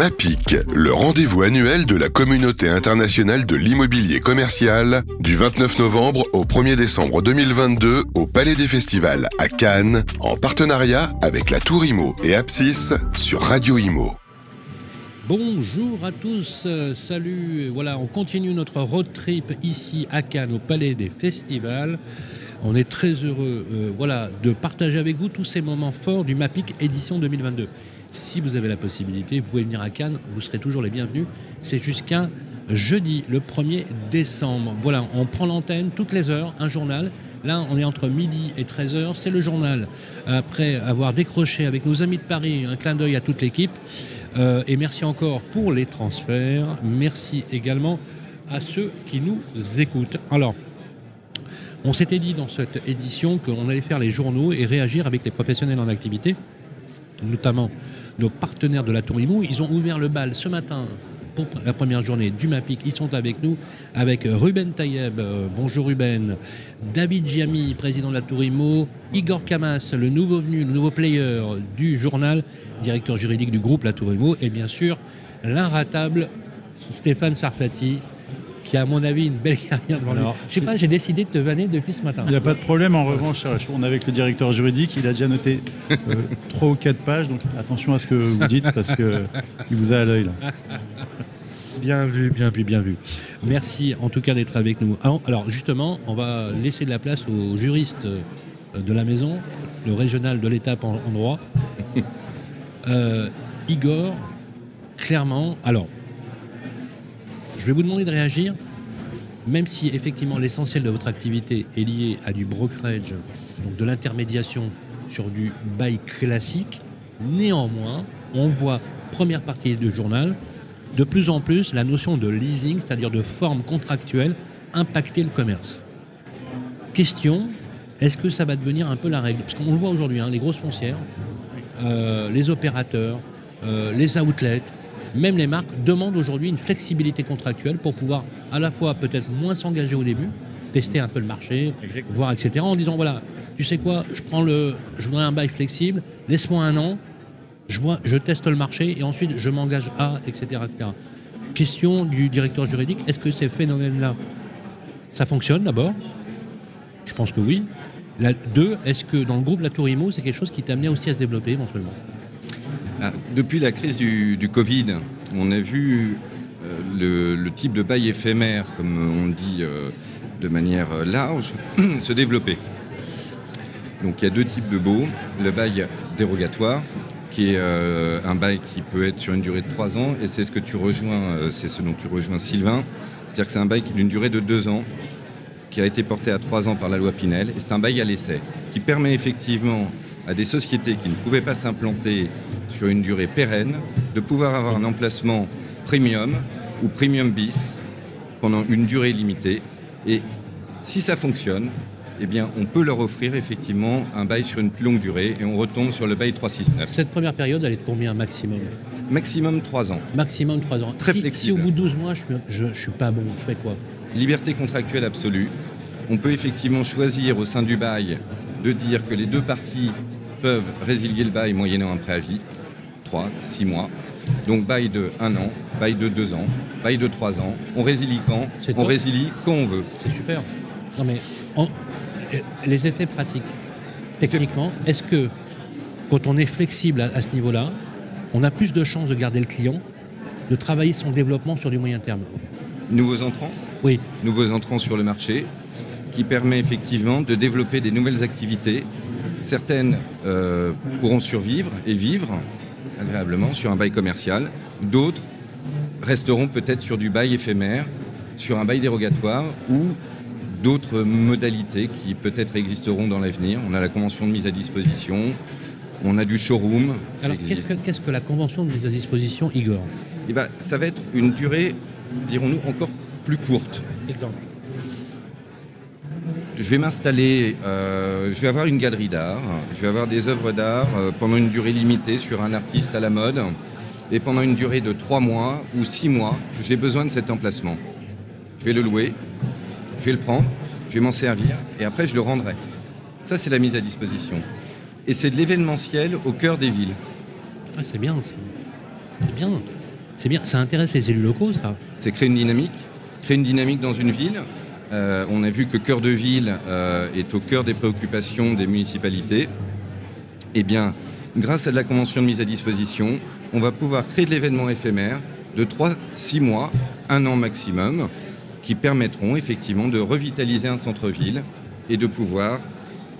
MAPIC, le rendez-vous annuel de la communauté internationale de l'immobilier commercial, du 29 novembre au 1er décembre 2022 au Palais des Festivals à Cannes, en partenariat avec la Tour Imo et Apsis sur Radio Imo. Bonjour à tous, salut. Voilà, on continue notre road trip ici à Cannes, au Palais des Festivals. On est très heureux euh, voilà, de partager avec vous tous ces moments forts du MAPIC édition 2022. Si vous avez la possibilité, vous pouvez venir à Cannes, vous serez toujours les bienvenus. C'est jusqu'à jeudi, le 1er décembre. Voilà, on prend l'antenne toutes les heures, un journal. Là, on est entre midi et 13h, c'est le journal. Après avoir décroché avec nos amis de Paris, un clin d'œil à toute l'équipe. Euh, et merci encore pour les transferts. Merci également à ceux qui nous écoutent. Alors, on s'était dit dans cette édition qu'on allait faire les journaux et réagir avec les professionnels en activité, notamment nos partenaires de la Tour Imo. Ils ont ouvert le bal ce matin pour la première journée du MAPIC. Ils sont avec nous, avec Ruben Tayeb. Euh, bonjour Ruben. David Giami, président de la Tour Imo. Igor Kamas, le nouveau venu, le nouveau player du journal, directeur juridique du groupe La Tour Imo. Et bien sûr, l'inratable Stéphane Sarfati, qui a à mon avis une belle carrière devant lui. Je sais pas, j'ai décidé de te vanner depuis ce matin. Il n'y a pas de problème. En revanche, on est avec le directeur juridique. Il a déjà noté euh, trois ou quatre pages. Donc attention à ce que vous dites parce qu'il vous a à l'œil. Bien vu, bien vu, bien vu. Merci en tout cas d'être avec nous. Alors justement, on va laisser de la place au juriste euh, de la maison, le régional de l'étape en, droit. Euh, Igor, clairement, alors, je vais vous demander de réagir, même si effectivement l'essentiel de votre activité est lié à du brokerage, donc de l'intermédiation sur du bail classique, néanmoins, on voit, première partie du journal, de plus en plus la notion de leasing, c'est-à-dire de forme contractuelle, impacter le commerce. Question, est-ce que ça va devenir un peu la règle? Parce qu'on le voit aujourd'hui, hein, les grosses foncières, euh, les opérateurs, euh, les outlets, même les marques demandent aujourd'hui une flexibilité contractuelle pour pouvoir à la fois peut-être moins s'engager au début, tester un peu le marché, voir etc. En disant voilà, tu sais quoi, je prends le, je voudrais un bail flexible, laisse-moi un an, je, vois, je teste le marché et ensuite je m'engage à etc., etc. Question du directeur juridique, est-ce que ces phénomènes-là, ça fonctionne d'abord? Je pense que oui. La, deux, est-ce que dans le groupe La Tour Imo, c'est quelque chose qui t'a amené aussi à se développer éventuellement? Depuis la crise du, Covid, on a vu euh, le, type de bail éphémère, comme on dit euh, de manière large, se développer. Donc il y a deux types de baux. Le bail dérogatoire, qui est euh, un bail qui peut être sur une durée de trois ans, et c'est ce que tu rejoins, c'est ce dont tu rejoins Sylvain. C'est-à-dire que c'est un bail d'une durée de deux ans, qui a été porté à trois ans par la loi Pinel, et c'est un bail à l'essai, qui permet effectivement à des sociétés qui ne pouvaient pas s'implanter sur une durée pérenne, de pouvoir avoir un emplacement premium ou premium bis pendant une durée limitée. Et si ça fonctionne, eh bien, on peut leur offrir effectivement un bail sur une plus longue durée et on retombe sur le bail 369. Cette première période, elle est de combien maximum? Maximum 3 ans. Maximum 3 ans. Très si, flexible. Si au bout de 12 mois, je ne suis pas bon, je fais quoi? Liberté contractuelle absolue. On peut effectivement choisir au sein du bail de dire que les deux parties peuvent résilier le bail moyennant un préavis, 3, 6 mois. Donc bail de 1 an, bail de 2 ans, bail de 3 ans. On résilie quand On résilie quand on veut. C'est super. Non mais les effets pratiques, techniquement, est-ce que quand on est flexible à, ce niveau-là, on a plus de chances de garder le client, de travailler son développement sur du moyen terme? Nouveaux entrants? Oui. Nouveaux entrants sur le marché, qui permet effectivement de développer des nouvelles activités Certaines euh, pourront survivre et vivre agréablement sur un bail commercial. D'autres resteront peut-être sur du bail éphémère, sur un bail dérogatoire ou d'autres modalités qui peut-être existeront dans l'avenir. On a la convention de mise à disposition, on a du showroom. Alors qu'est-ce que, la convention de mise à disposition, Igor? Eh ben, Ça va être une durée, dirons-nous, encore plus courte. Exemple je vais m'installer, euh, je vais avoir une galerie d'art, je vais avoir des œuvres d'art euh, pendant une durée limitée sur un artiste à la mode. Et pendant une durée de trois mois ou six mois, j'ai besoin de cet emplacement. Je vais le louer, je vais le prendre, je vais m'en servir et après je le rendrai. Ça, c'est la mise à disposition. Et c'est de l'événementiel au cœur des villes. Ah, c'est bien, c'est bien. C'est bien, ça intéresse les élus locaux, ça. C'est créer une dynamique, créer une dynamique dans une ville. Euh, on a vu que Cœur de Ville euh, est au cœur des préoccupations des municipalités. Eh bien, grâce à la convention de mise à disposition, on va pouvoir créer de l'événement éphémère de 3-6 mois, un an maximum, qui permettront effectivement de revitaliser un centre-ville et de pouvoir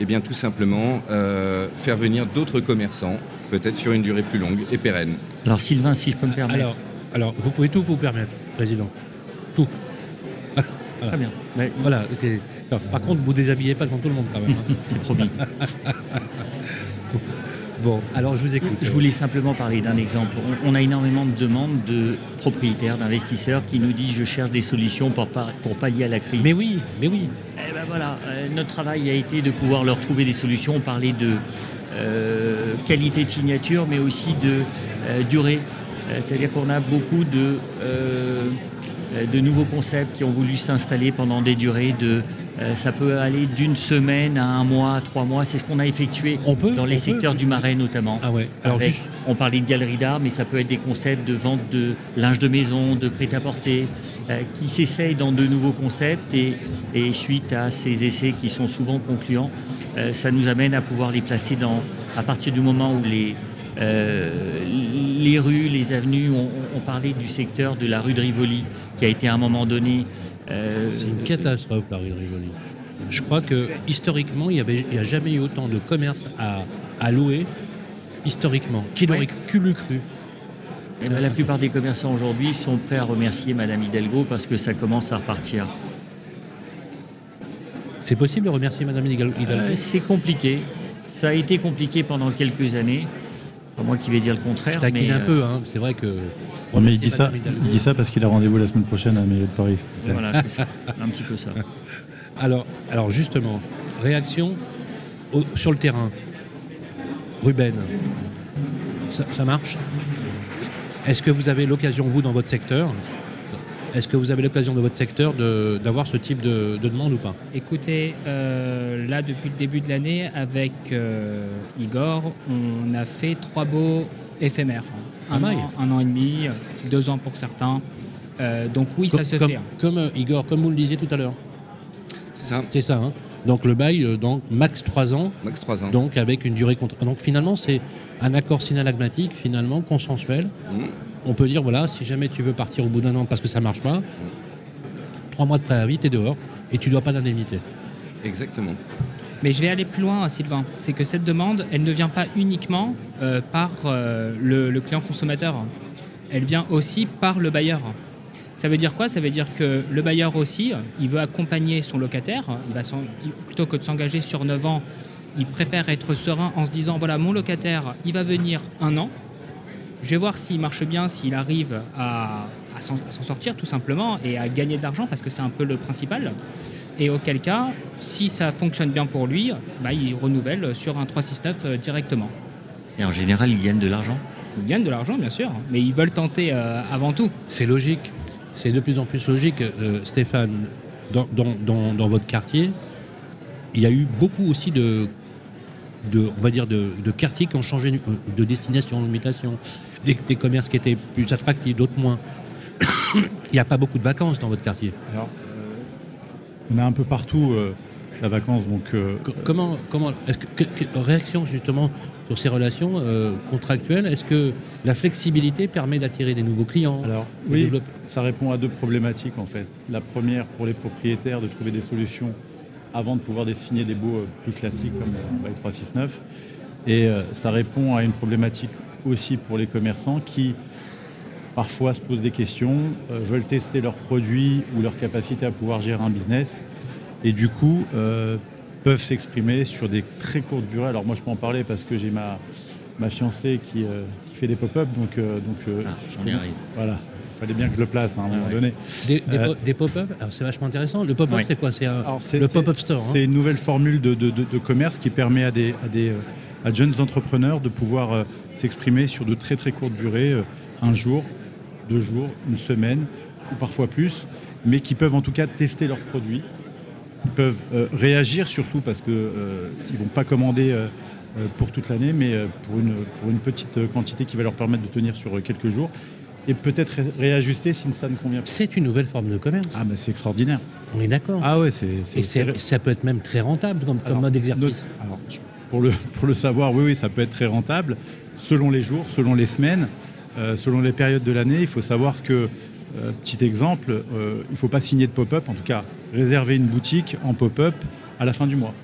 eh bien, tout simplement euh, faire venir d'autres commerçants, peut-être sur une durée plus longue et pérenne. Alors Sylvain, si je peux me permettre. Alors, alors, vous pouvez tout vous permettre, Président. Tout. Très bien. Mais Voilà. c'est- attends, Par contre, vous déshabillez pas devant tout le monde quand même. hein. c'est promis. bon, alors je vous écoute. Je voulais simplement parler d'un exemple. On, a énormément de demandes de propriétaires, d'investisseurs qui nous disent je cherche des solutions pour, par- pour pallier à la crise. Mais oui, mais oui. Eh ben voilà, euh, notre travail a été de pouvoir leur trouver des solutions. On parlait de euh, qualité de signature, mais aussi de euh, durée. C'est-à-dire qu'on a beaucoup de, de nouveaux concepts qui ont voulu s'installer pendant des durées de. euh, ça peut aller d'une semaine à un mois, à trois mois. C'est ce qu'on a effectué On peut dans les peut secteurs du Marais notamment. Ah ouais. Alors Avec- juste. On parlait de galerie d'art, mais ça peut être des concepts de vente de linge de maison, de prêt-à-porter, euh, qui s'essayent dans de nouveaux concepts et, et suite à ces essais qui sont souvent concluants, euh, ça nous amène à pouvoir les placer dans, à partir du moment où les, euh, les rues, les avenues, on, on parlait du secteur de la rue de Rivoli, qui a été à un moment donné... euh, C'est une catastrophe, la rue de Rivoli. Je crois que historiquement, il n'y a jamais eu autant de commerces à, à louer, historiquement. Qui l'aurait qui l'eût cru eh ben, la plupart des commerçants aujourd'hui sont prêts à remercier Madame Hidalgo parce que ça commence à repartir. C'est possible de remercier Madame Hidalgo? Euh, c'est compliqué. Ça a été compliqué pendant quelques années. Pas moi qui vais dire le contraire. Je taquine mais, un euh, peu, hein. c'est vrai que. Non, mais il dit ça, il dit ça parce qu'il a rendez-vous la semaine prochaine à la mairie de Paris. Voilà, c'est ça. un petit peu ça. Alors, alors justement, réaction au- sur le terrain. Ruben, ça, ça marche? Est-ce que vous avez l'occasion, vous, dans votre secteur, est-ce que vous avez l'occasion de votre secteur d'avoir ce type de, de demande ou pas? Écoutez, euh, là depuis le début de l'année, avec euh, Igor, on a fait trois beaux éphémères. Pas Un, an, un an et demi, deux ans pour certains. Euh, donc oui, ça se comme- fait. hein. comme, euh, Igor, comme vous le disiez tout à l'heure. Ça, C'est ça, hein Donc le bail, euh, donc max 3 ans, max 3 ans. donc avec une durée contre. Donc finalement, c'est un accord synalagmatique, finalement consensuel. Mhm. On peut dire voilà, si jamais tu veux partir au bout d'un an parce que ça marche pas, trois mois de préavis, t'es dehors et tu dois pas d'indemnité. Exactement. Mais je vais aller plus loin, Sylvain. C'est que cette demande, elle ne vient pas uniquement euh, par euh, le, le client consommateur. Elle vient aussi par le bailleur. Ça veut dire quoi? Ça veut dire que le bailleur aussi, il veut accompagner son locataire. Il va plutôt que de s'engager sur 9 ans, il préfère être serein en se disant voilà, mon locataire, il va venir un an. Je vais voir s'il marche bien, s'il arrive à, à s'en sortir tout simplement et à gagner de l'argent parce que c'est un peu le principal. Et auquel cas, si ça fonctionne bien pour lui, bah, il renouvelle sur un 369 euh, directement. Et en général, ils gagnent de l'argent? Ils gagnent de l'argent, bien sûr, mais ils veulent tenter euh, avant tout. C'est logique. C'est de plus en plus logique, euh, Stéphane. Dans, dans- dans- dans votre quartier, il y a eu beaucoup aussi de, de on va dire, de, de quartiers qui ont changé de de destination, de mutation. Des, des commerces qui étaient plus attractifs, d'autres moins. il n'y a pas beaucoup de vacances dans votre quartier. Alors, euh, on a un peu partout euh, la vacance, donc euh, Co- Comment, comment que, que- réaction justement sur ces relations euh, contractuelles Est-ce que la flexibilité permet d'attirer des nouveaux clients alors oui, développer- ça répond à deux problématiques en fait. La première pour les propriétaires de trouver des solutions avant de pouvoir signer des baux plus classiques comme euh, Bail 369. Et euh, ça répond à une problématique aussi pour les commerçants qui parfois se posent des questions, euh, veulent tester leurs produits ou leur capacité à pouvoir gérer un business et du coup euh, peuvent s'exprimer sur des très courtes durées. Alors moi je peux en parler parce que j'ai ma, ma fiancée qui, euh, qui fait des pop-up, donc, euh, donc euh, Ah, j'en ai voilà, il fallait bien que je le place hein, à un moment ouais. donné. Des, des Euh, po- des pop-up? Alors c'est vachement intéressant. Le pop-up, Ouais. c'est quoi? C'est un- Alors, c'est- le c'est- pop-up store. hein. C'est une nouvelle formule de, de- de- de commerce qui permet à des, à des, à de jeunes entrepreneurs de pouvoir euh, s'exprimer sur de très très courtes durées, euh, un jour, deux jours, une semaine ou parfois plus, mais qui peuvent en tout cas tester leurs produits. Ils peuvent euh, réagir surtout parce qu'ils ne vont pas commander pour toute l'année, mais pour une, pour une petite quantité qui va leur permettre de tenir sur quelques jours. et peut-être ré- réajuster si ça ne convient pas. C'est une nouvelle forme de commerce. Ah, mais c'est extraordinaire. On est d'accord. Ah ouais, c'est. Et ça peut être même très rentable comme, comme mode exercice. notre- alors, je- pour, le, pour le savoir, oui, oui, ça peut être très rentable selon les jours, selon les semaines, euh, selon les périodes de l'année. Il faut savoir que, euh, petit exemple, euh, il ne faut pas signer de pop-up, en tout cas réserver une boutique en pop-up à la fin du mois.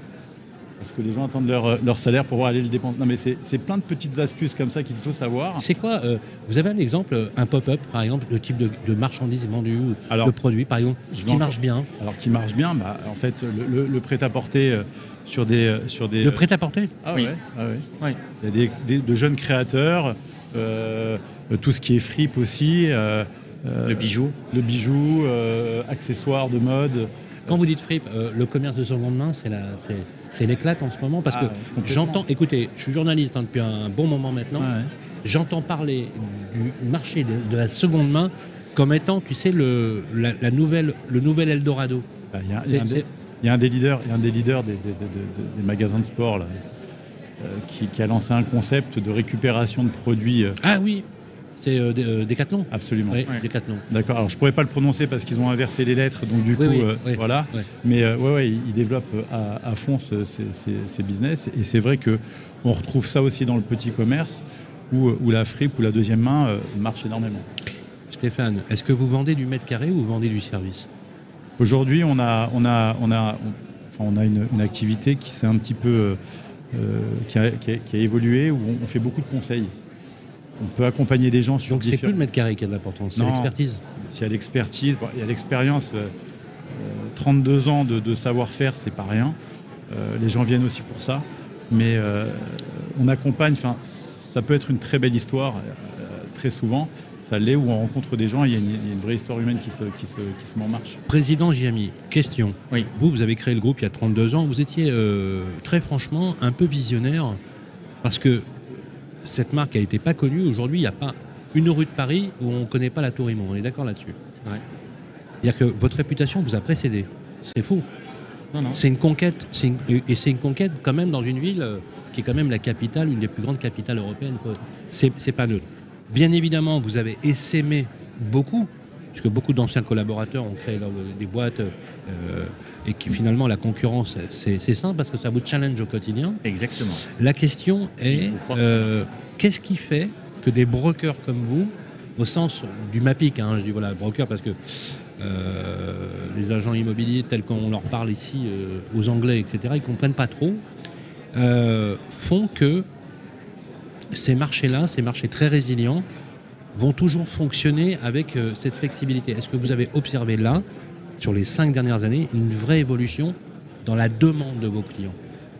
Parce que les gens attendent leur, leur salaire pour aller le dépenser. Non, mais c'est c'est plein de petites astuces comme ça qu'il faut savoir. C'est quoi Vous avez un exemple, un pop-up, par exemple, le type de, de marchandises vendues ou Alors, de produits, par exemple, qui marche bien Alors, qui marche bien, bah, en fait, le, le- le prêt-à-porter sur des. euh, Sur des Le prêt-à-porter Ah Oui. ouais, ah ouais. Oui. Il y a des, des- de jeunes créateurs, euh, euh, tout ce qui est fripe aussi, euh, euh, Le bijou. le bijou, euh, accessoires de mode. Quand vous dites fripe, euh, le commerce de seconde main, c'est la- c'est- c'est l'éclate en ce moment parce Ah, que j'entends, écoutez, je suis journaliste hein, depuis un bon moment maintenant, Ouais. j'entends parler du marché de, de la seconde main comme étant, tu sais, le, la, la nouvelle, le nouvel Eldorado. Bah, Il y, a- il y a un C'est- des- il y a un des leaders, il y a un des, leaders des, des- des- des- des magasins de sport là, euh, qui, qui a lancé un concept de récupération de produits. euh, Ah oui, c'est euh, Decathlon. absolument. Oui, Ouais. Decathlon. D'accord. Alors je pourrais pas le prononcer parce qu'ils ont inversé les lettres, donc du Oui, coup, oui, euh, oui. voilà. Mais euh, ouais, ouais, ils développent à, à fond ce- ces, ces business. Et c'est vrai que on retrouve ça aussi dans le petit commerce, où, où la fripe ou la deuxième main euh, marche énormément. Stéphane, est-ce que vous vendez du mètre carré ou vous vendez du service? Aujourd'hui, on a, on a, on a, on, enfin, on a une, une activité qui s'est un petit peu, euh, euh, qui, a, qui a- qui a évolué, où on, on fait beaucoup de conseils. On peut accompagner des gens sur Donc c'est plus différents. le mètre carré qui a de l'importance, c'est l'expertise. Il y a l'expertise, bon, il y a l'expérience. euh, euh, 32 ans de, de savoir-faire, c'est pas rien. Euh, les gens viennent aussi pour ça. Mais on accompagne, enfin, ça peut être une très belle histoire, très souvent. Ça l'est, où on rencontre des gens, et il y, a une- il y a une vraie histoire humaine qui se, qui se, qui se met en marche. Président Giami, question. Oui. Vous, vous avez créé le groupe il y a 32 ans. Vous étiez euh, très franchement un peu visionnaire parce que cette marque a été pas connue. Aujourd'hui, il n'y a pas une rue de Paris où on ne connaît pas la Tour Imon. On est d'accord là-dessus. C'est-à-dire que votre réputation vous a précédé. C'est fou. Non, non. C'est une conquête. c'est une- et c'est une conquête quand même dans une ville euh, qui est quand même la capitale, une des plus grandes capitales européennes. c'est pas neutre. Bien évidemment, vous avez essaimé beaucoup, puisque beaucoup d'anciens collaborateurs ont créé leur- des boîtes euh, et qui finalement la concurrence, c'est simple parce que ça vous challenge au quotidien. Exactement. La question est euh, qu'est-ce qui fait que des brokers comme vous, au sens du MAPIC, hein, je dis voilà, broker parce que euh, les agents immobiliers tels qu'on leur parle ici euh, aux Anglais, etc., ils comprennent pas trop, euh, font que ces marchés-là, ces marchés très résilients, vont toujours fonctionner avec euh, cette flexibilité. Est-ce que vous avez observé là, sur les cinq dernières années, une vraie évolution dans la demande de vos clients,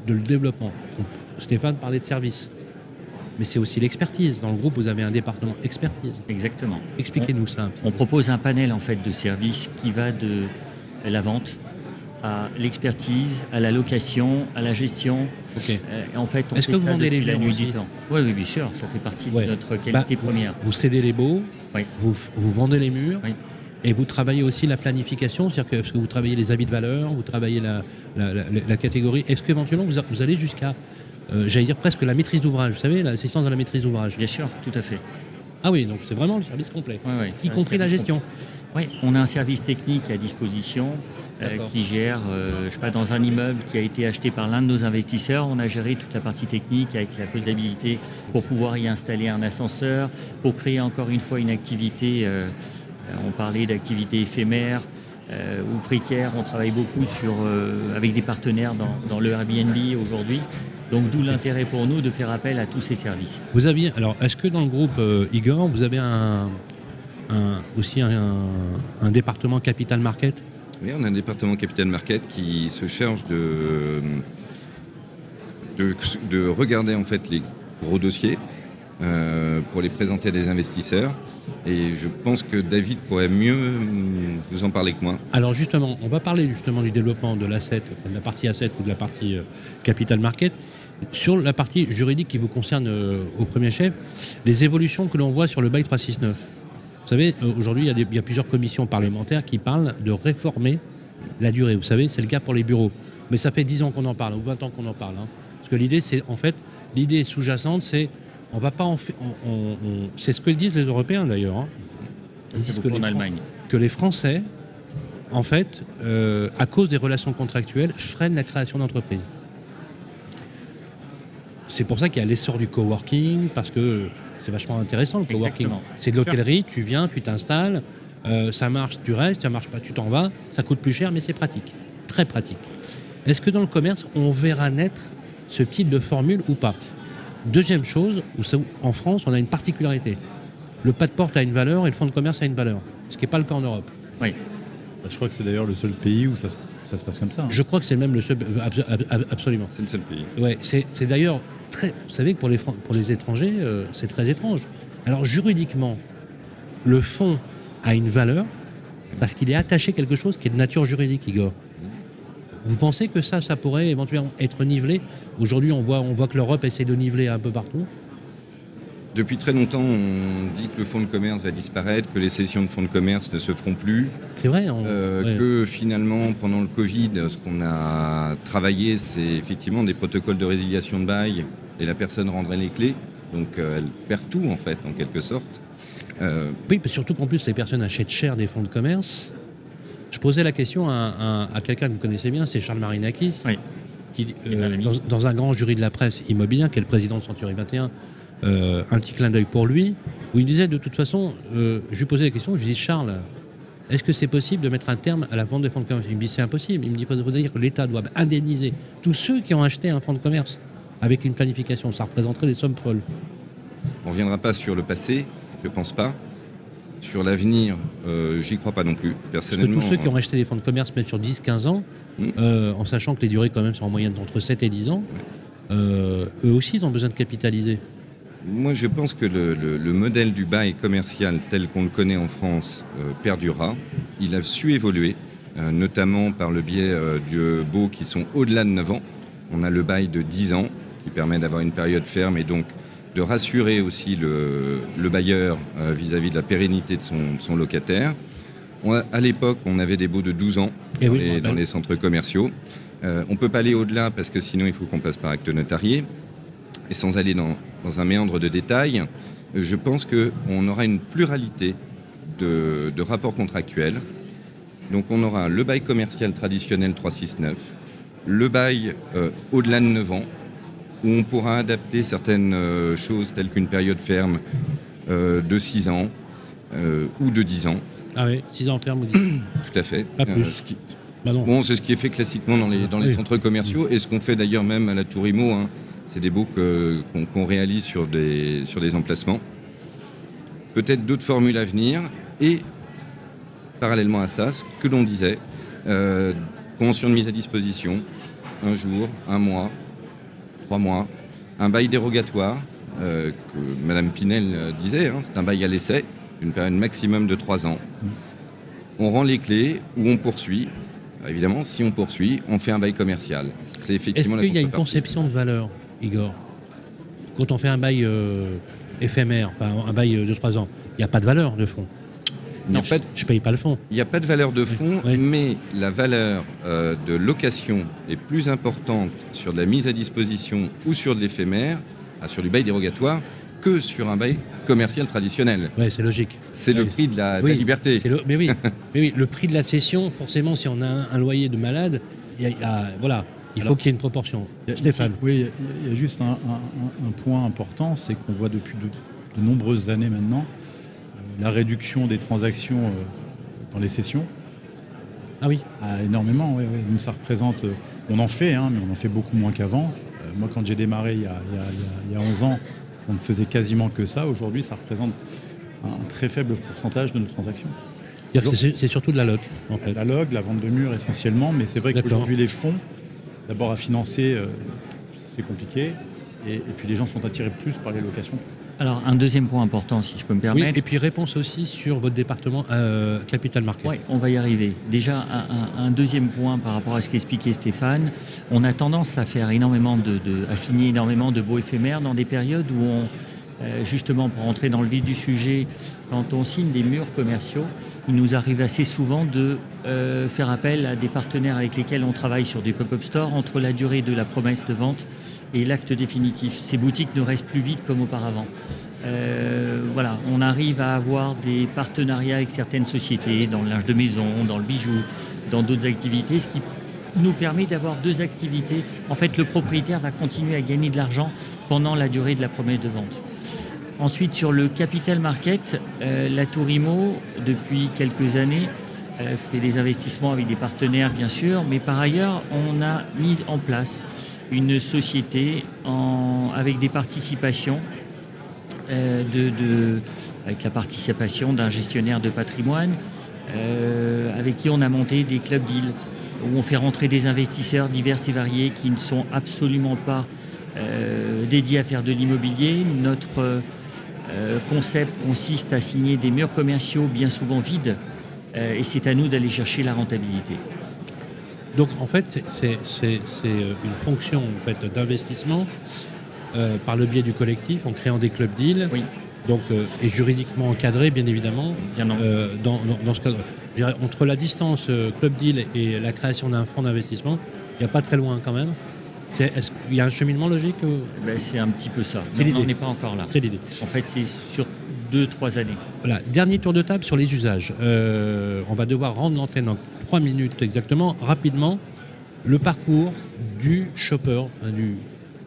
de le développement? Stéphane parlait de service, mais c'est aussi l'expertise. Dans le groupe, vous avez un département expertise. Exactement. Expliquez-nous ça un petit peu. On propose un panel en fait de services qui va de la vente à l'expertise, à la location, à la gestion. Euh, en fait, Est-ce que vous vendez les nuit aussi. Oui, oui, bien sûr, ça fait partie Ouais. de notre qualité Bah, première. Vous cédez les baux, Oui. vous, vous vendez les murs, Oui. et vous travaillez aussi la planification, c'est-à-dire que, est-ce que vous travaillez les avis de valeur, vous travaillez la, la, la- la catégorie. Est-ce qu'éventuellement vous, allez jusqu'à, euh, j'allais dire presque la maîtrise d'ouvrage, vous savez, l'assistance à la maîtrise d'ouvrage Bien sûr, tout à fait. Ah oui, donc c'est vraiment le service complet, Ouais, ouais. y compris la gestion. Oui, on a un service technique à disposition. Qui gère, euh, je sais pas, dans un immeuble qui a été acheté par l'un de nos investisseurs, on a géré toute la partie technique avec la faisabilité pour pouvoir y installer un ascenseur, pour créer encore une fois une activité, euh, on parlait d'activité éphémère euh, ou précaire, on travaille beaucoup sur, euh, avec des partenaires dans, dans le Airbnb aujourd'hui. Donc d'où l'intérêt pour nous de faire appel à tous ces services. Vous aviez, alors, est-ce que dans le groupe euh, Igor, vous avez un, un- aussi un, un département capital market? Oui, on a un département Capital Market qui se charge de, de, de regarder en fait les gros dossiers euh, pour les présenter à des investisseurs. Et je pense que David pourrait mieux vous en parler que moi. Alors justement, on va parler justement du développement de l'asset, de la partie asset ou de la partie euh, capital market. Sur la partie juridique qui vous concerne euh, au premier chef, les évolutions que l'on voit sur le bail 369. Vous savez, euh, aujourd'hui, il y a des- il y, a plusieurs commissions parlementaires qui parlent de réformer la durée. Vous savez, c'est le cas pour les bureaux. Mais ça fait 10 ans qu'on en parle, ou 20 ans qu'on en parle. hein. Parce que l'idée, c'est en fait, l'idée sous-jacente, c'est on va pas en fait. on- on- on- c'est ce que disent les Européens d'ailleurs. hein. ils disent que les, en Allemagne. que les Français, en fait, euh, à cause des relations contractuelles, freinent la création d'entreprises. C'est pour ça qu'il y a l'essor du coworking, parce que c'est vachement intéressant le coworking. C'est de l'hôtellerie, tu viens, tu t'installes, euh, ça marche, tu restes, ça marche pas, tu t'en vas, ça coûte plus cher, mais c'est pratique, très pratique. Est-ce que dans le commerce, on verra naître ce type de formule ou pas? Deuxième chose, où ça- en France, on a une particularité. Le pas de porte a une valeur et le fonds de commerce a une valeur, ce qui n'est pas le cas en Europe. Oui. Bah, Je crois que c'est d'ailleurs le seul pays où ça se, ça se passe comme ça. hein. Je crois que c'est même le seul. ab- absolument. C'est le seul pays. Ouais, c'est d'ailleurs Vous savez que pour les, étrangers, euh, c'est très étrange. Alors juridiquement, le fonds a une valeur parce qu'il est attaché à quelque chose qui est de nature juridique, Igor. Vous pensez que ça, ça pourrait éventuellement être nivelé? Aujourd'hui, on voit, on voit que l'Europe essaie de niveler un peu partout. Depuis très longtemps, on dit que le fonds de commerce va disparaître, que les sessions de fonds de commerce ne se feront plus, C'est vrai. on- euh, ouais. que finalement, pendant le Covid, ce qu'on a travaillé, c'est effectivement des protocoles de résiliation de bail et la personne rendrait les clés. Donc euh, elle perd tout en fait, en quelque sorte. Euh, Oui, mais surtout qu'en plus, les personnes achètent cher des fonds de commerce. Je posais la question à, à- à quelqu'un que vous connaissez bien, c'est Charles Marinakis, Oui. qui, euh, dans, dans un grand jury de la presse immobilière, qui est le président de Century 21, euh, un petit clin d'œil pour lui, où il disait de toute façon, euh, je lui posais la question, je lui dis Charles, est-ce que c'est possible de mettre un terme à la vente des fonds de commerce? Il me dit c'est impossible. Il me dit faut dire que l'État doit indemniser tous ceux qui ont acheté un fonds de commerce avec une planification. Ça représenterait des sommes folles. on ne reviendra pas sur le passé, je pense pas. Sur l'avenir, euh, j'y crois pas non plus. Parce que Personnellement, tous ceux qui ont acheté des fonds de commerce, même sur 10-15 ans, Mm. euh, en sachant que les durées quand même sont en moyenne entre 7 et 10 ans, euh, eux aussi ils ont besoin de capitaliser. Moi, je pense que le, le- le modèle du bail commercial tel qu'on le connaît en France euh, perdurera. Il a su évoluer, euh, notamment par le biais euh, de baux qui sont au-delà de 9 ans. On a le bail de 10 ans qui permet d'avoir une période ferme et donc de rassurer aussi le, le bailleur euh, vis-à-vis de la pérennité de son, de son locataire. On a- à l'époque, on avait des baux de 12 ans Et dans, oui, les, dans les centres commerciaux. On ne peut pas aller au-delà parce que sinon il faut qu'on passe par acte notarié. Et sans aller dans, dans un méandre de détails, je pense qu'on aura une pluralité de, de rapports contractuels. Donc on aura le bail commercial traditionnel 369, le bail euh, au-delà de 9 ans, où on pourra adapter certaines euh, choses telles qu'une période ferme euh, de 6 ans ou de 10 ans, Ah oui, 6 ans ferme, vous dites. tout à fait. Pas plus. ce qui- bah non. Bon, c'est ce qui est fait classiquement dans les, dans les Oui. centres commerciaux et ce qu'on fait d'ailleurs même à la Tour Imo. hein. C'est des baux que- qu'on réalise sur des, sur des emplacements. Peut-être d'autres formules à venir et parallèlement à ça, ce que l'on disait, euh, convention de mise à disposition, un jour, un mois, trois mois, un bail dérogatoire euh, que Madame Pinel euh, disait, hein, c'est un bail à l'essai, une période maximum de trois ans. On rend les clés ou on poursuit. Évidemment, si on poursuit, on fait un bail commercial. C'est Est-ce effectivement la qu'il y a une conception de valeur, Igor Quand on fait un bail euh, éphémère, un bail de 3 ans, il n'y a pas de valeur de fonds. A, je, je paye pas le fonds. il n'y a pas de valeur de fonds, Oui. mais la valeur euh, de location est plus importante sur de la mise à disposition ou sur de l'éphémère, ah, sur du bail dérogatoire, que sur un bail commercial traditionnel. Ouais, c'est logique. C'est le Oui. prix de la, de Oui, la liberté. le- mais, oui, mais oui, le prix de la cession, forcément, si on a un, un loyer de malade, il y a- y a- voilà, il faut qu'il y ait une proportion. A- Stéphane. Oui, il y a- il y, a juste un, un- un- un point important, c'est qu'on voit depuis de, de nombreuses années maintenant euh, la réduction des transactions euh, dans les sessions. Ah oui, Ah, énormément, oui, oui. Nous, ça représente. euh, on en fait, hein, mais on en fait beaucoup moins qu'avant. Moi, quand j'ai démarré il y, a, il y a- il y a- il y a 11 ans, on ne faisait quasiment que ça. Aujourd'hui, ça représente un très faible pourcentage de nos transactions. C'est surtout de la en fait. La log, la vente de murs essentiellement, mais c'est vrai qu'aujourd'hui, les fonds, d'abord à financer, euh, c'est compliqué. Et, et puis les gens sont attirés plus par les locations. Alors, un deuxième point important, si je peux me Oui, permettre. et puis réponse aussi sur votre département euh, Capital Market. Oui, on va y arriver. Déjà, un, deuxième point par rapport à ce qu'expliquait Stéphane. On a tendance à faire énormément de, de- à signer énormément de baux éphémères dans des périodes où on, euh, justement, pour rentrer dans le vif du sujet, quand on signe des murs commerciaux, il nous arrive assez souvent de euh, faire appel à des partenaires avec lesquels on travaille sur des pop-up stores entre la durée de la promesse de vente et l'acte définitif. Ces boutiques ne restent plus vides comme auparavant. Euh, voilà, on arrive à avoir des partenariats avec certaines sociétés dans le linge de maison, dans le bijou, dans d'autres activités, ce qui nous permet d'avoir deux activités. En fait, le propriétaire va continuer à gagner de l'argent pendant la durée de la promesse de vente. Ensuite, sur le capital market, euh, la Tour Imo, depuis quelques années, euh, fait des investissements avec des partenaires, bien sûr, mais par ailleurs, on a mis en place une société en- avec des participations, euh, de, de- avec la participation d'un gestionnaire de patrimoine, euh, avec qui on a monté des clubs deals, où on fait rentrer des investisseurs divers et variés qui ne sont absolument pas euh, dédiés à faire de l'immobilier. Notre euh, concept consiste à signer des murs commerciaux bien souvent vides, euh, et c'est à nous d'aller chercher la rentabilité. Donc en fait, c'est- euh, une fonction en fait, d'investissement euh, par le biais du collectif en créant des clubs deals. Oui. Donc, euh, et juridiquement encadré, bien évidemment. Bien non. Euh, dans, dans- dans ce cadre. Je dirais, entre la distance euh, club deal et la création d'un fonds d'investissement, il n'y a pas très loin quand même. C'est- est-ce qu'il y a un cheminement logique ou- Ben, c'est un petit peu ça. C'est on l'idée. n'en est pas encore là. C'est l'idée. En fait, c'est sur deux, trois années. Voilà, dernier tour de table sur les usages. Euh, on va devoir rendre l'antenne en trois minutes exactement, rapidement. Le parcours du shopper, hein, du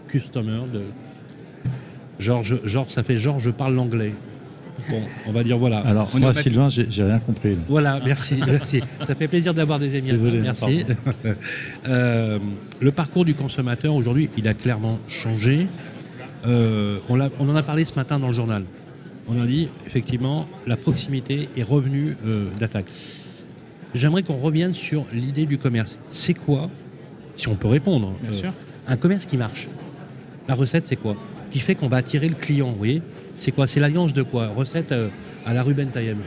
customer, de Georges, ça fait Georges, je parle l'anglais. Bon, on va dire voilà. Alors, On moi, Sylvain, j'ai j'ai rien compris. là. Voilà, merci, merci. Ça fait plaisir d'avoir des amis. Désolé, Merci. Euh, le parcours du consommateur aujourd'hui, il a clairement changé. Euh, on, en a parlé ce matin dans le journal. On a dit effectivement la proximité est revenue euh, d'attaque. J'aimerais qu'on revienne sur l'idée du commerce. C'est quoi, si on peut répondre, Bien euh, sûr. un commerce qui marche? La recette, c'est quoi? Qui fait qu'on va attirer le client, vous voyez? C'est quoi? C'est l'alliance de quoi? Recette euh, à la Ruben Tayeb.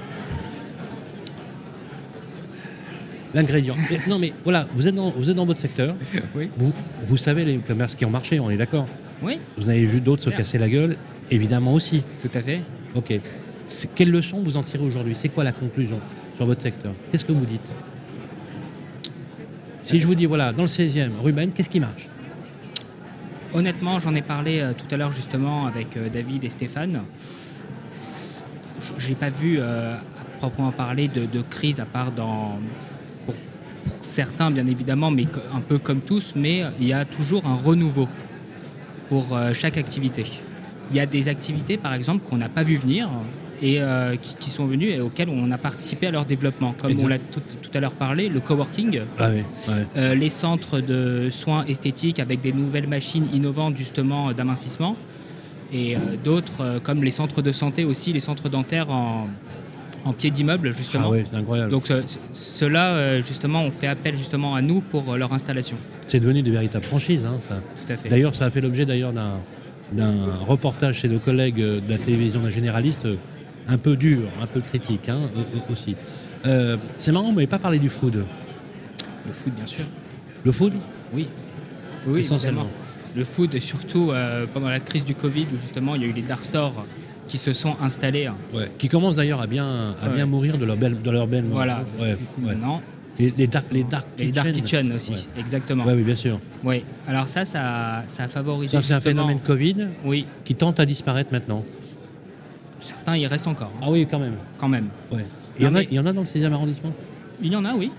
L'ingrédient. Non mais voilà, vous êtes dans, vous êtes dans votre secteur. Oui. Vous, vous savez les commerces qui ont marché, on est d'accord Oui, Vous avez vu d'autres se casser la gueule, évidemment aussi. tout à fait. Ok. Quelle leçon vous en tirez aujourd'hui? C'est quoi la conclusion sur votre secteur? Qu'est-ce que vous dites? Si je vous dis, voilà, dans le 16e, Ruben, qu'est-ce qui marche? Honnêtement, j'en ai parlé euh, tout à l'heure justement avec euh, David et Stéphane. J'ai pas vu euh, à proprement parler de, crise à part dans pour, certains bien évidemment, mais un peu comme tous, mais il y a toujours un renouveau pour chaque activité. Il y a des activités par exemple qu'on n'a pas vu venir et euh, qui, qui sont venues et auxquelles on a participé à leur développement. Comme on l'a tout, tout à l'heure parlé, le coworking. Ah oui. Euh, les centres de soins esthétiques avec des nouvelles machines innovantes justement euh, d'amincissement et euh, d'autres comme les centres de santé aussi, les centres dentaires en, en pied d'immeuble justement. Ah oui, c'est incroyable. Donc ce- ce- ceux-là justement on fait appel justement à nous pour leur installation. C'est devenu de véritables franchises. hein, ça. Tout à fait. D'ailleurs, ça a fait l'objet d'ailleurs d'un d'un reportage chez nos collègues de la télévision d'un généraliste un peu dur, un peu critique hein, au- au- aussi. Euh, c'est marrant, vous m'avez pas parlé du food. Le food bien sûr. Le food? Oui. Oui, Essentiellement. évidemment. Le food surtout euh, pendant la crise du Covid où justement il y a eu les dark stores qui se sont installés. Ouais. Qui commencent d'ailleurs à bien, à Ouais. bien mourir de leur belle, de leur belle. Voilà. Ouais. Maintenant, Les, les dark, les dark et les dark kitchen aussi, exactement. Oui, bien sûr. Oui. Alors ça, ça, ça a favorisé. C'est un phénomène Covid Oui. qui tente à disparaître maintenant. Certains y restent encore, hein, Ah oui, quand même. quand même. Ouais. Il y, en a, il y en a dans le 16e arrondissement Il y en a, oui.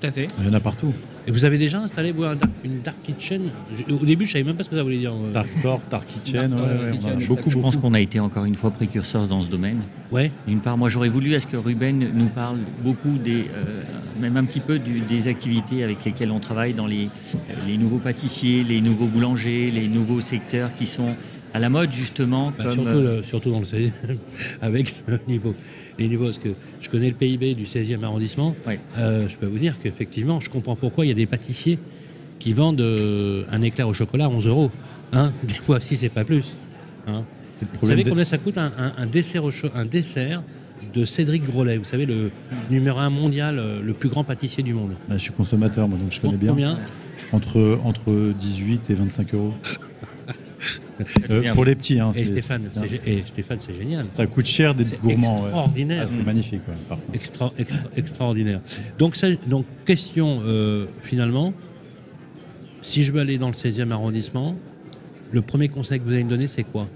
Tout à fait. Il y en a partout. Et vous avez déjà installé vous, un dark- une dark kitchen? Je- Au début, je savais même pas ce que ça voulait dire. euh. Dark Store, Dark Kitchen, Dark ouais, Store, ouais, Kitchen, on a exactement. beaucoup, Je pense qu'on a été encore une fois précurseurs dans ce domaine. Ouais. D'une part, moi j'aurais voulu à ce que Ruben nous parle beaucoup des, euh, même un petit peu du- des activités avec lesquelles on travaille dans les, les nouveaux pâtissiers, les nouveaux boulangers, les nouveaux secteurs qui sont à la mode justement. Bah, comme, surtout, euh, le- surtout dans le 16e, avec le niveau, les niveaux. Parce que je connais le PIB du 16e arrondissement. Euh, je peux vous dire qu'effectivement, je comprends pourquoi il y a des pâtissiers qui vendent euh, un éclair au chocolat à 11 euros. Hein des fois, si c'est pas plus. Hein C'est le vous savez combien ça coûte un, un- un dessert au cho- un dessert de Cédric Grolet Vous savez, le numéro un mondial, le plus grand pâtissier du monde? Bah, je suis consommateur, moi, donc je connais bien. Combien? Entre, entre 18 et 25 euros. Euh, pour les petits, hein, Et c'est- Stéphane, et Stéphane, c'est génial. ça coûte cher d'être gourmand. ouais. extraordinaire. Ah, c'est magnifique, ouais, par contre. Extra, extra- extraordinaire. Donc, ça- donc question euh, finalement, si je veux aller dans le 16e arrondissement, le premier conseil que vous allez me donner, c'est quoi?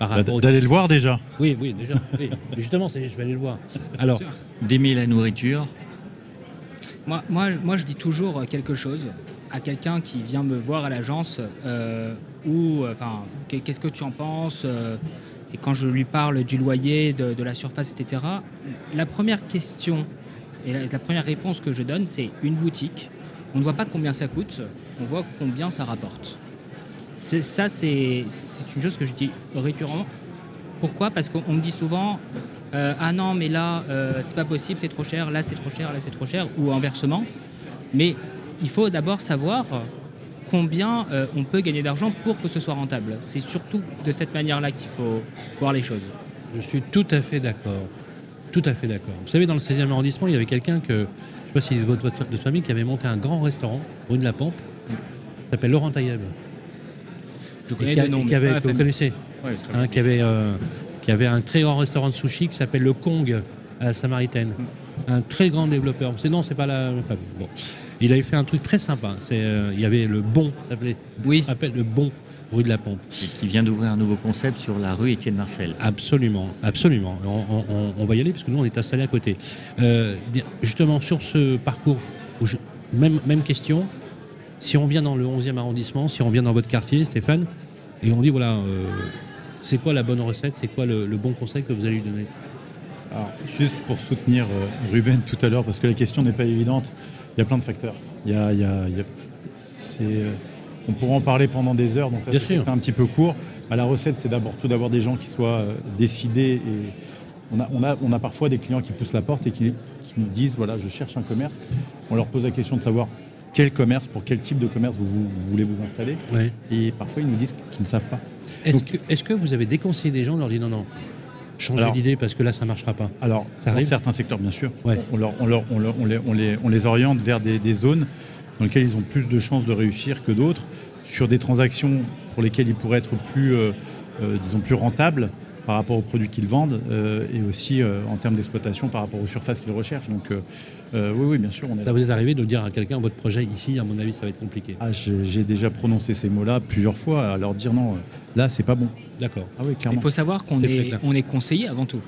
Bah, au- D'aller le voir déjà. Oui, oui, déjà. oui. Justement, c'est- je vais aller le voir. Alors, D'aimer la nourriture. Moi, moi, je- moi, je dis toujours quelque chose à quelqu'un qui vient me voir à l'agence euh, euh, enfin, qu'est- qu'est-ce que tu en penses euh, Et quand je lui parle du loyer, de, la surface, etc., la première question et la, première réponse que je donne, c'est une boutique. On ne voit pas combien ça coûte, on voit combien ça rapporte. Ça, c'est une chose que je dis récurremment. Pourquoi? Parce qu'on on me dit souvent euh, Ah non, mais là, c'est pas possible, c'est trop cher, là, c'est trop cher, là, c'est trop cher, ou inversement. Mais il faut d'abord savoir combien euh, on peut gagner d'argent pour que ce soit rentable. C'est surtout de cette manière-là qu'il faut voir les choses. je suis tout à fait d'accord. Tout à fait d'accord. Vous savez, dans le 16e arrondissement, il y avait quelqu'un que, je ne sais pas si c'est votre, de famille, qui avait monté un grand restaurant, rue de la Pompe, qui s'appelle Laurent Taïeb. Je connais le nom, avait- que vous connaissez, Ouais, hein, qui, avait, euh, qui avait un très grand restaurant de sushi qui s'appelle le Kong à la Samaritaine. Un très grand développeur. C'est non, c'est pas la la famille. Bon. Il avait fait un truc très sympa. C'est, euh, il y avait le Bon, ça s'appelait. Oui. Ça s'appelle le Bon, rue de la Pompe. Et qui vient d'ouvrir un nouveau concept sur la rue Étienne Marcel. Absolument, absolument. On, on- on- on va y aller parce que nous, on est installés à côté. Euh, justement, sur ce parcours, où je- même, même question, si on vient dans le 11e arrondissement, si on vient dans votre quartier, Stéphane, et on dit, voilà, euh, c'est quoi la bonne recette, c'est quoi le, le bon conseil que vous allez lui donner? Alors, juste pour soutenir euh, Ruben tout à l'heure, parce que la question n'est pas évidente, il y a plein de facteurs. Il y a, il y a- il y a- c'est, on pourra en parler pendant des heures, donc c'est un petit peu court. Bah, la recette, c'est d'abord tout d'avoir des gens qui soient euh, décidés. Et on, a, on, a, on a parfois des clients qui poussent la porte et qui, qui nous disent voilà, je cherche un commerce. On leur pose la question de savoir quel commerce, pour quel type de commerce vous, vous- vous voulez vous installer. Et parfois, ils nous disent qu'ils ne savent pas. Est-ce que, est-ce que vous avez déconseillé des gens, on leur dit non, non, changez Alors- d'idée parce que là, ça ne marchera pas. Alors, Ça dans certains secteurs, bien sûr, Ouais. on, leur- on leur- on leur- on les, on les- on les oriente vers des, des zones dans lesquelles ils ont plus de chances de réussir que d'autres, sur des transactions pour lesquelles ils pourraient être plus, euh, euh, disons, plus rentables par rapport aux produits qu'ils vendent euh, et aussi euh, en termes d'exploitation par rapport aux surfaces qu'ils recherchent. Donc, euh, euh, oui, oui, bien sûr, on est Ça vous est arrivé de dire à quelqu'un, votre projet ici, à mon avis, ça va être compliqué? Ah, j'ai déjà prononcé ces mots-là plusieurs fois, à leur dire non, là, c'est pas bon. D'accord. Ah oui, Il faut savoir qu'on est, on est conseillé avant tout.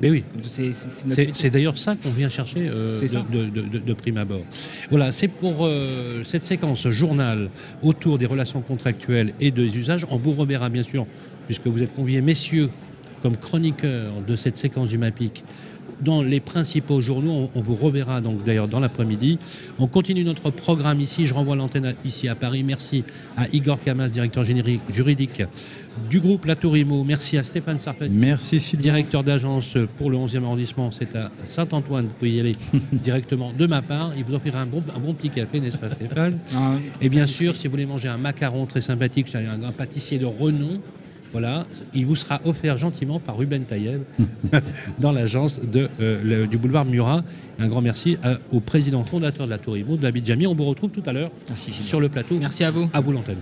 Mais oui, C'est d'ailleurs ça qu'on vient chercher euh, C'est ça. de, de- de- de prime abord. Voilà, c'est pour euh, cette séquence journal autour des relations contractuelles et des usages. On vous reverra bien sûr, puisque vous êtes conviés, messieurs, comme chroniqueurs de cette séquence du MAPIC, dans les principaux journaux. On, on vous reverra donc d'ailleurs dans l'après-midi. On continue notre programme ici. Je renvoie l'antenne ici à Paris. Merci à Igor Kamas, directeur générique juridique du groupe La Tour Imo. Merci à Stéphane Sarpet, Merci directeur d'agence pour le 11e arrondissement, c'est à Saint-Antoine, vous pouvez y aller directement de ma part. Il vous offrira un bon, un bon petit café, n'est-ce pas Stéphane? Non, Et bien sûr, si vous voulez manger un macaron très sympathique, c'est un, un pâtissier de renom, voilà, il vous sera offert gentiment par Ruben Taïeb dans l'agence de, euh, du boulevard Murat. Un grand merci à- au président fondateur de la Tour Imo, David Jamy. On vous retrouve tout à l'heure sur le plateau. Merci à vous. À vous l'antenne.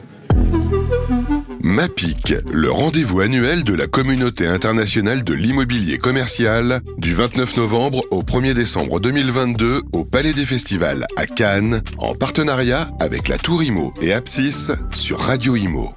MAPIC, le rendez-vous annuel de la communauté internationale de l'immobilier commercial, du 29 novembre au 1er décembre 2022 au Palais des Festivals à Cannes, en partenariat avec la Tour Imo et Apsis sur Radio Imo.